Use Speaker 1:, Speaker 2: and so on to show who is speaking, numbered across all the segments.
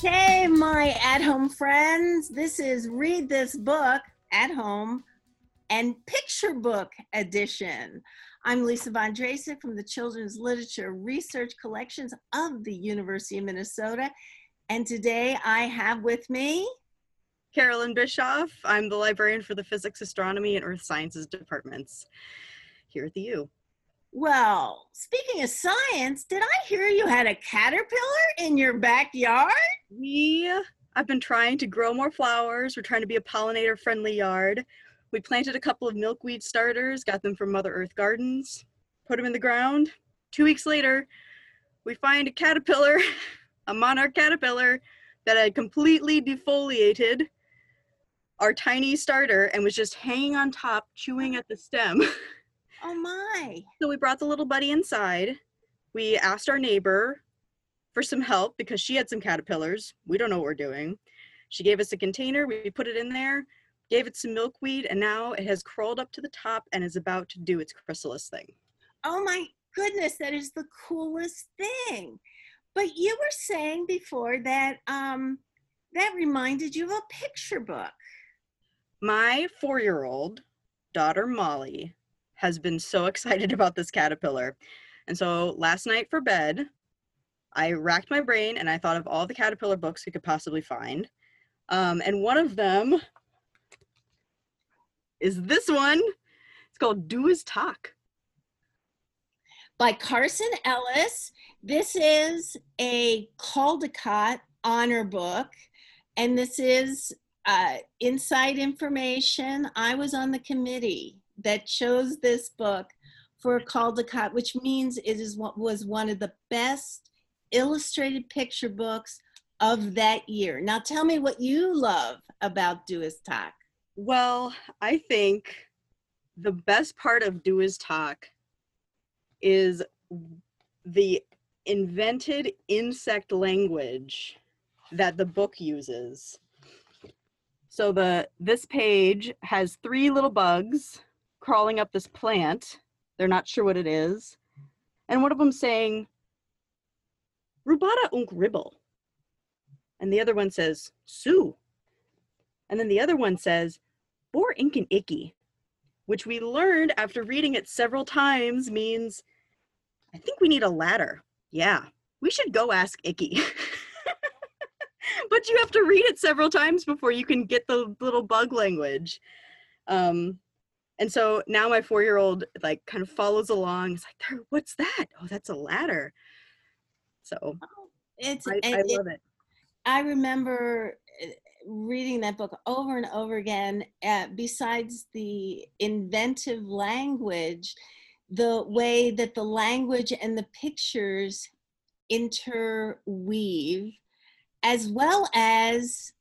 Speaker 1: Hey, my at home friends. This is Read This Book at Home and Picture Book Edition. I'm Lisa Von Drasek from the Children's Literature Research Collections of the University of Minnesota. And today I have with me
Speaker 2: Carolyn Bishoff. I'm the librarian for the Physics, Astronomy, and Earth Sciences departments here at the U.
Speaker 1: Well, speaking of science, did I hear you had a caterpillar in your backyard?
Speaker 2: We, I've been trying to grow more flowers. We're trying to be a pollinator friendly yard. We planted a couple of milkweed starters, got them from Mother Earth Gardens, put them in the ground. Two weeks later, we find a caterpillar, a monarch caterpillar, that had completely defoliated our tiny starter and was just hanging on top, chewing at the stem.
Speaker 1: Oh my.
Speaker 2: So we brought the little buddy inside. We asked our neighbor for some help because she had some caterpillars. We don't know what we're doing. She gave us a container. We put it in there, gave it some milkweed, and now it has crawled up to the top and is about to do its chrysalis thing.
Speaker 1: Oh my goodness, that is the coolest thing. But you were saying before that um, that reminded you of a picture book.
Speaker 2: My four year old daughter, Molly, has been so excited about this caterpillar. And so last night for bed, I racked my brain and I thought of all the caterpillar books we could possibly find. Um, and one of them is this one. It's called Du Iz Tak.
Speaker 1: By Carson Ellis. This is a Caldecott honor book, and this is uh, inside information. I was on the committee that chose this book for Caldecott, which means it is what was one of the best illustrated picture books of that year. Now tell me what you love about Du Iz Tak.
Speaker 2: Well, I think the best part of Du Iz Tak is the invented insect language that the book uses. So the this page has three little bugs crawling up this plant. They're not sure what it is. And one of them saying, Rubata unk ribble. And the other one says, Sue. And then the other one says, Bor inkin icky, which we learned after reading it several times means, I think we need a ladder. Yeah, we should go ask Icky. but you have to read it several times before you can get the little bug language. Um, and so now my four year old like kind of follows along. It's like, what's that? Oh, that's a ladder. So oh,
Speaker 1: it's
Speaker 2: I, I love it.
Speaker 1: I remember eh, reading that book over and over again. Uh, besides the inventive language, the way that the language and the pictures interweave, as well as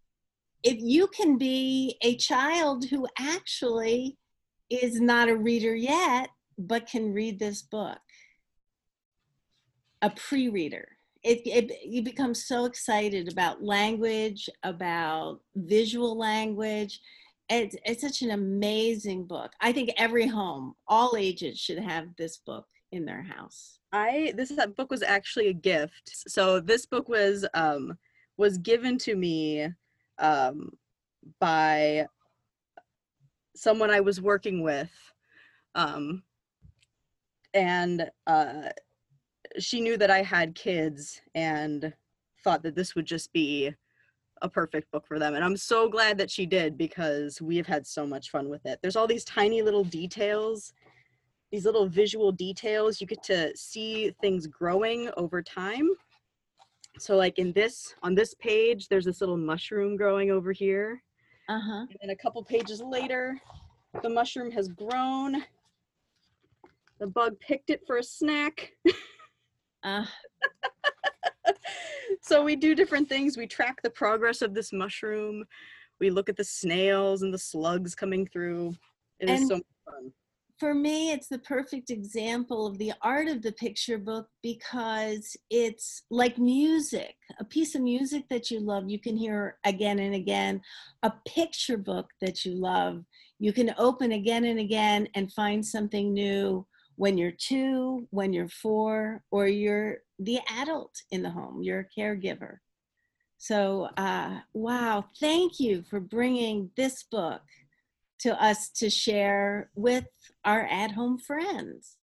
Speaker 1: if you can be a child who actually is not a reader yet, but can read this book, a pre reader. It, it, you become so excited about language, about visual language. It's, it's such an amazing book. I think every home, all ages, should have this book in their house.
Speaker 2: I this book was actually a gift. So this book was um, was given to me um, by someone I was working with. Um, and uh, she knew that I had kids and thought that this would just be a perfect book for them. And I'm so glad that she did because we have had so much fun with it. There's all these tiny little details, these little visual details. You get to see things growing over time. So like in this, on this page, there's this little mushroom growing over here.
Speaker 1: Uh-huh.
Speaker 2: And then a couple pages later, the mushroom has grown. The bug picked it for a snack.
Speaker 1: uh.
Speaker 2: so we do different things. We track the progress of this mushroom. We look at the snails and the slugs coming through. It and is so much fun
Speaker 1: for me, it's the perfect example of the art of the picture book because it's like music, a piece of music that you love, you can hear again and again. A picture book that you love, you can open again and again and find something new when you're two, when you're four, or you're the adult in the home, you're a caregiver. So, uh, wow, thank you for bringing this book to us to share with our at home friends.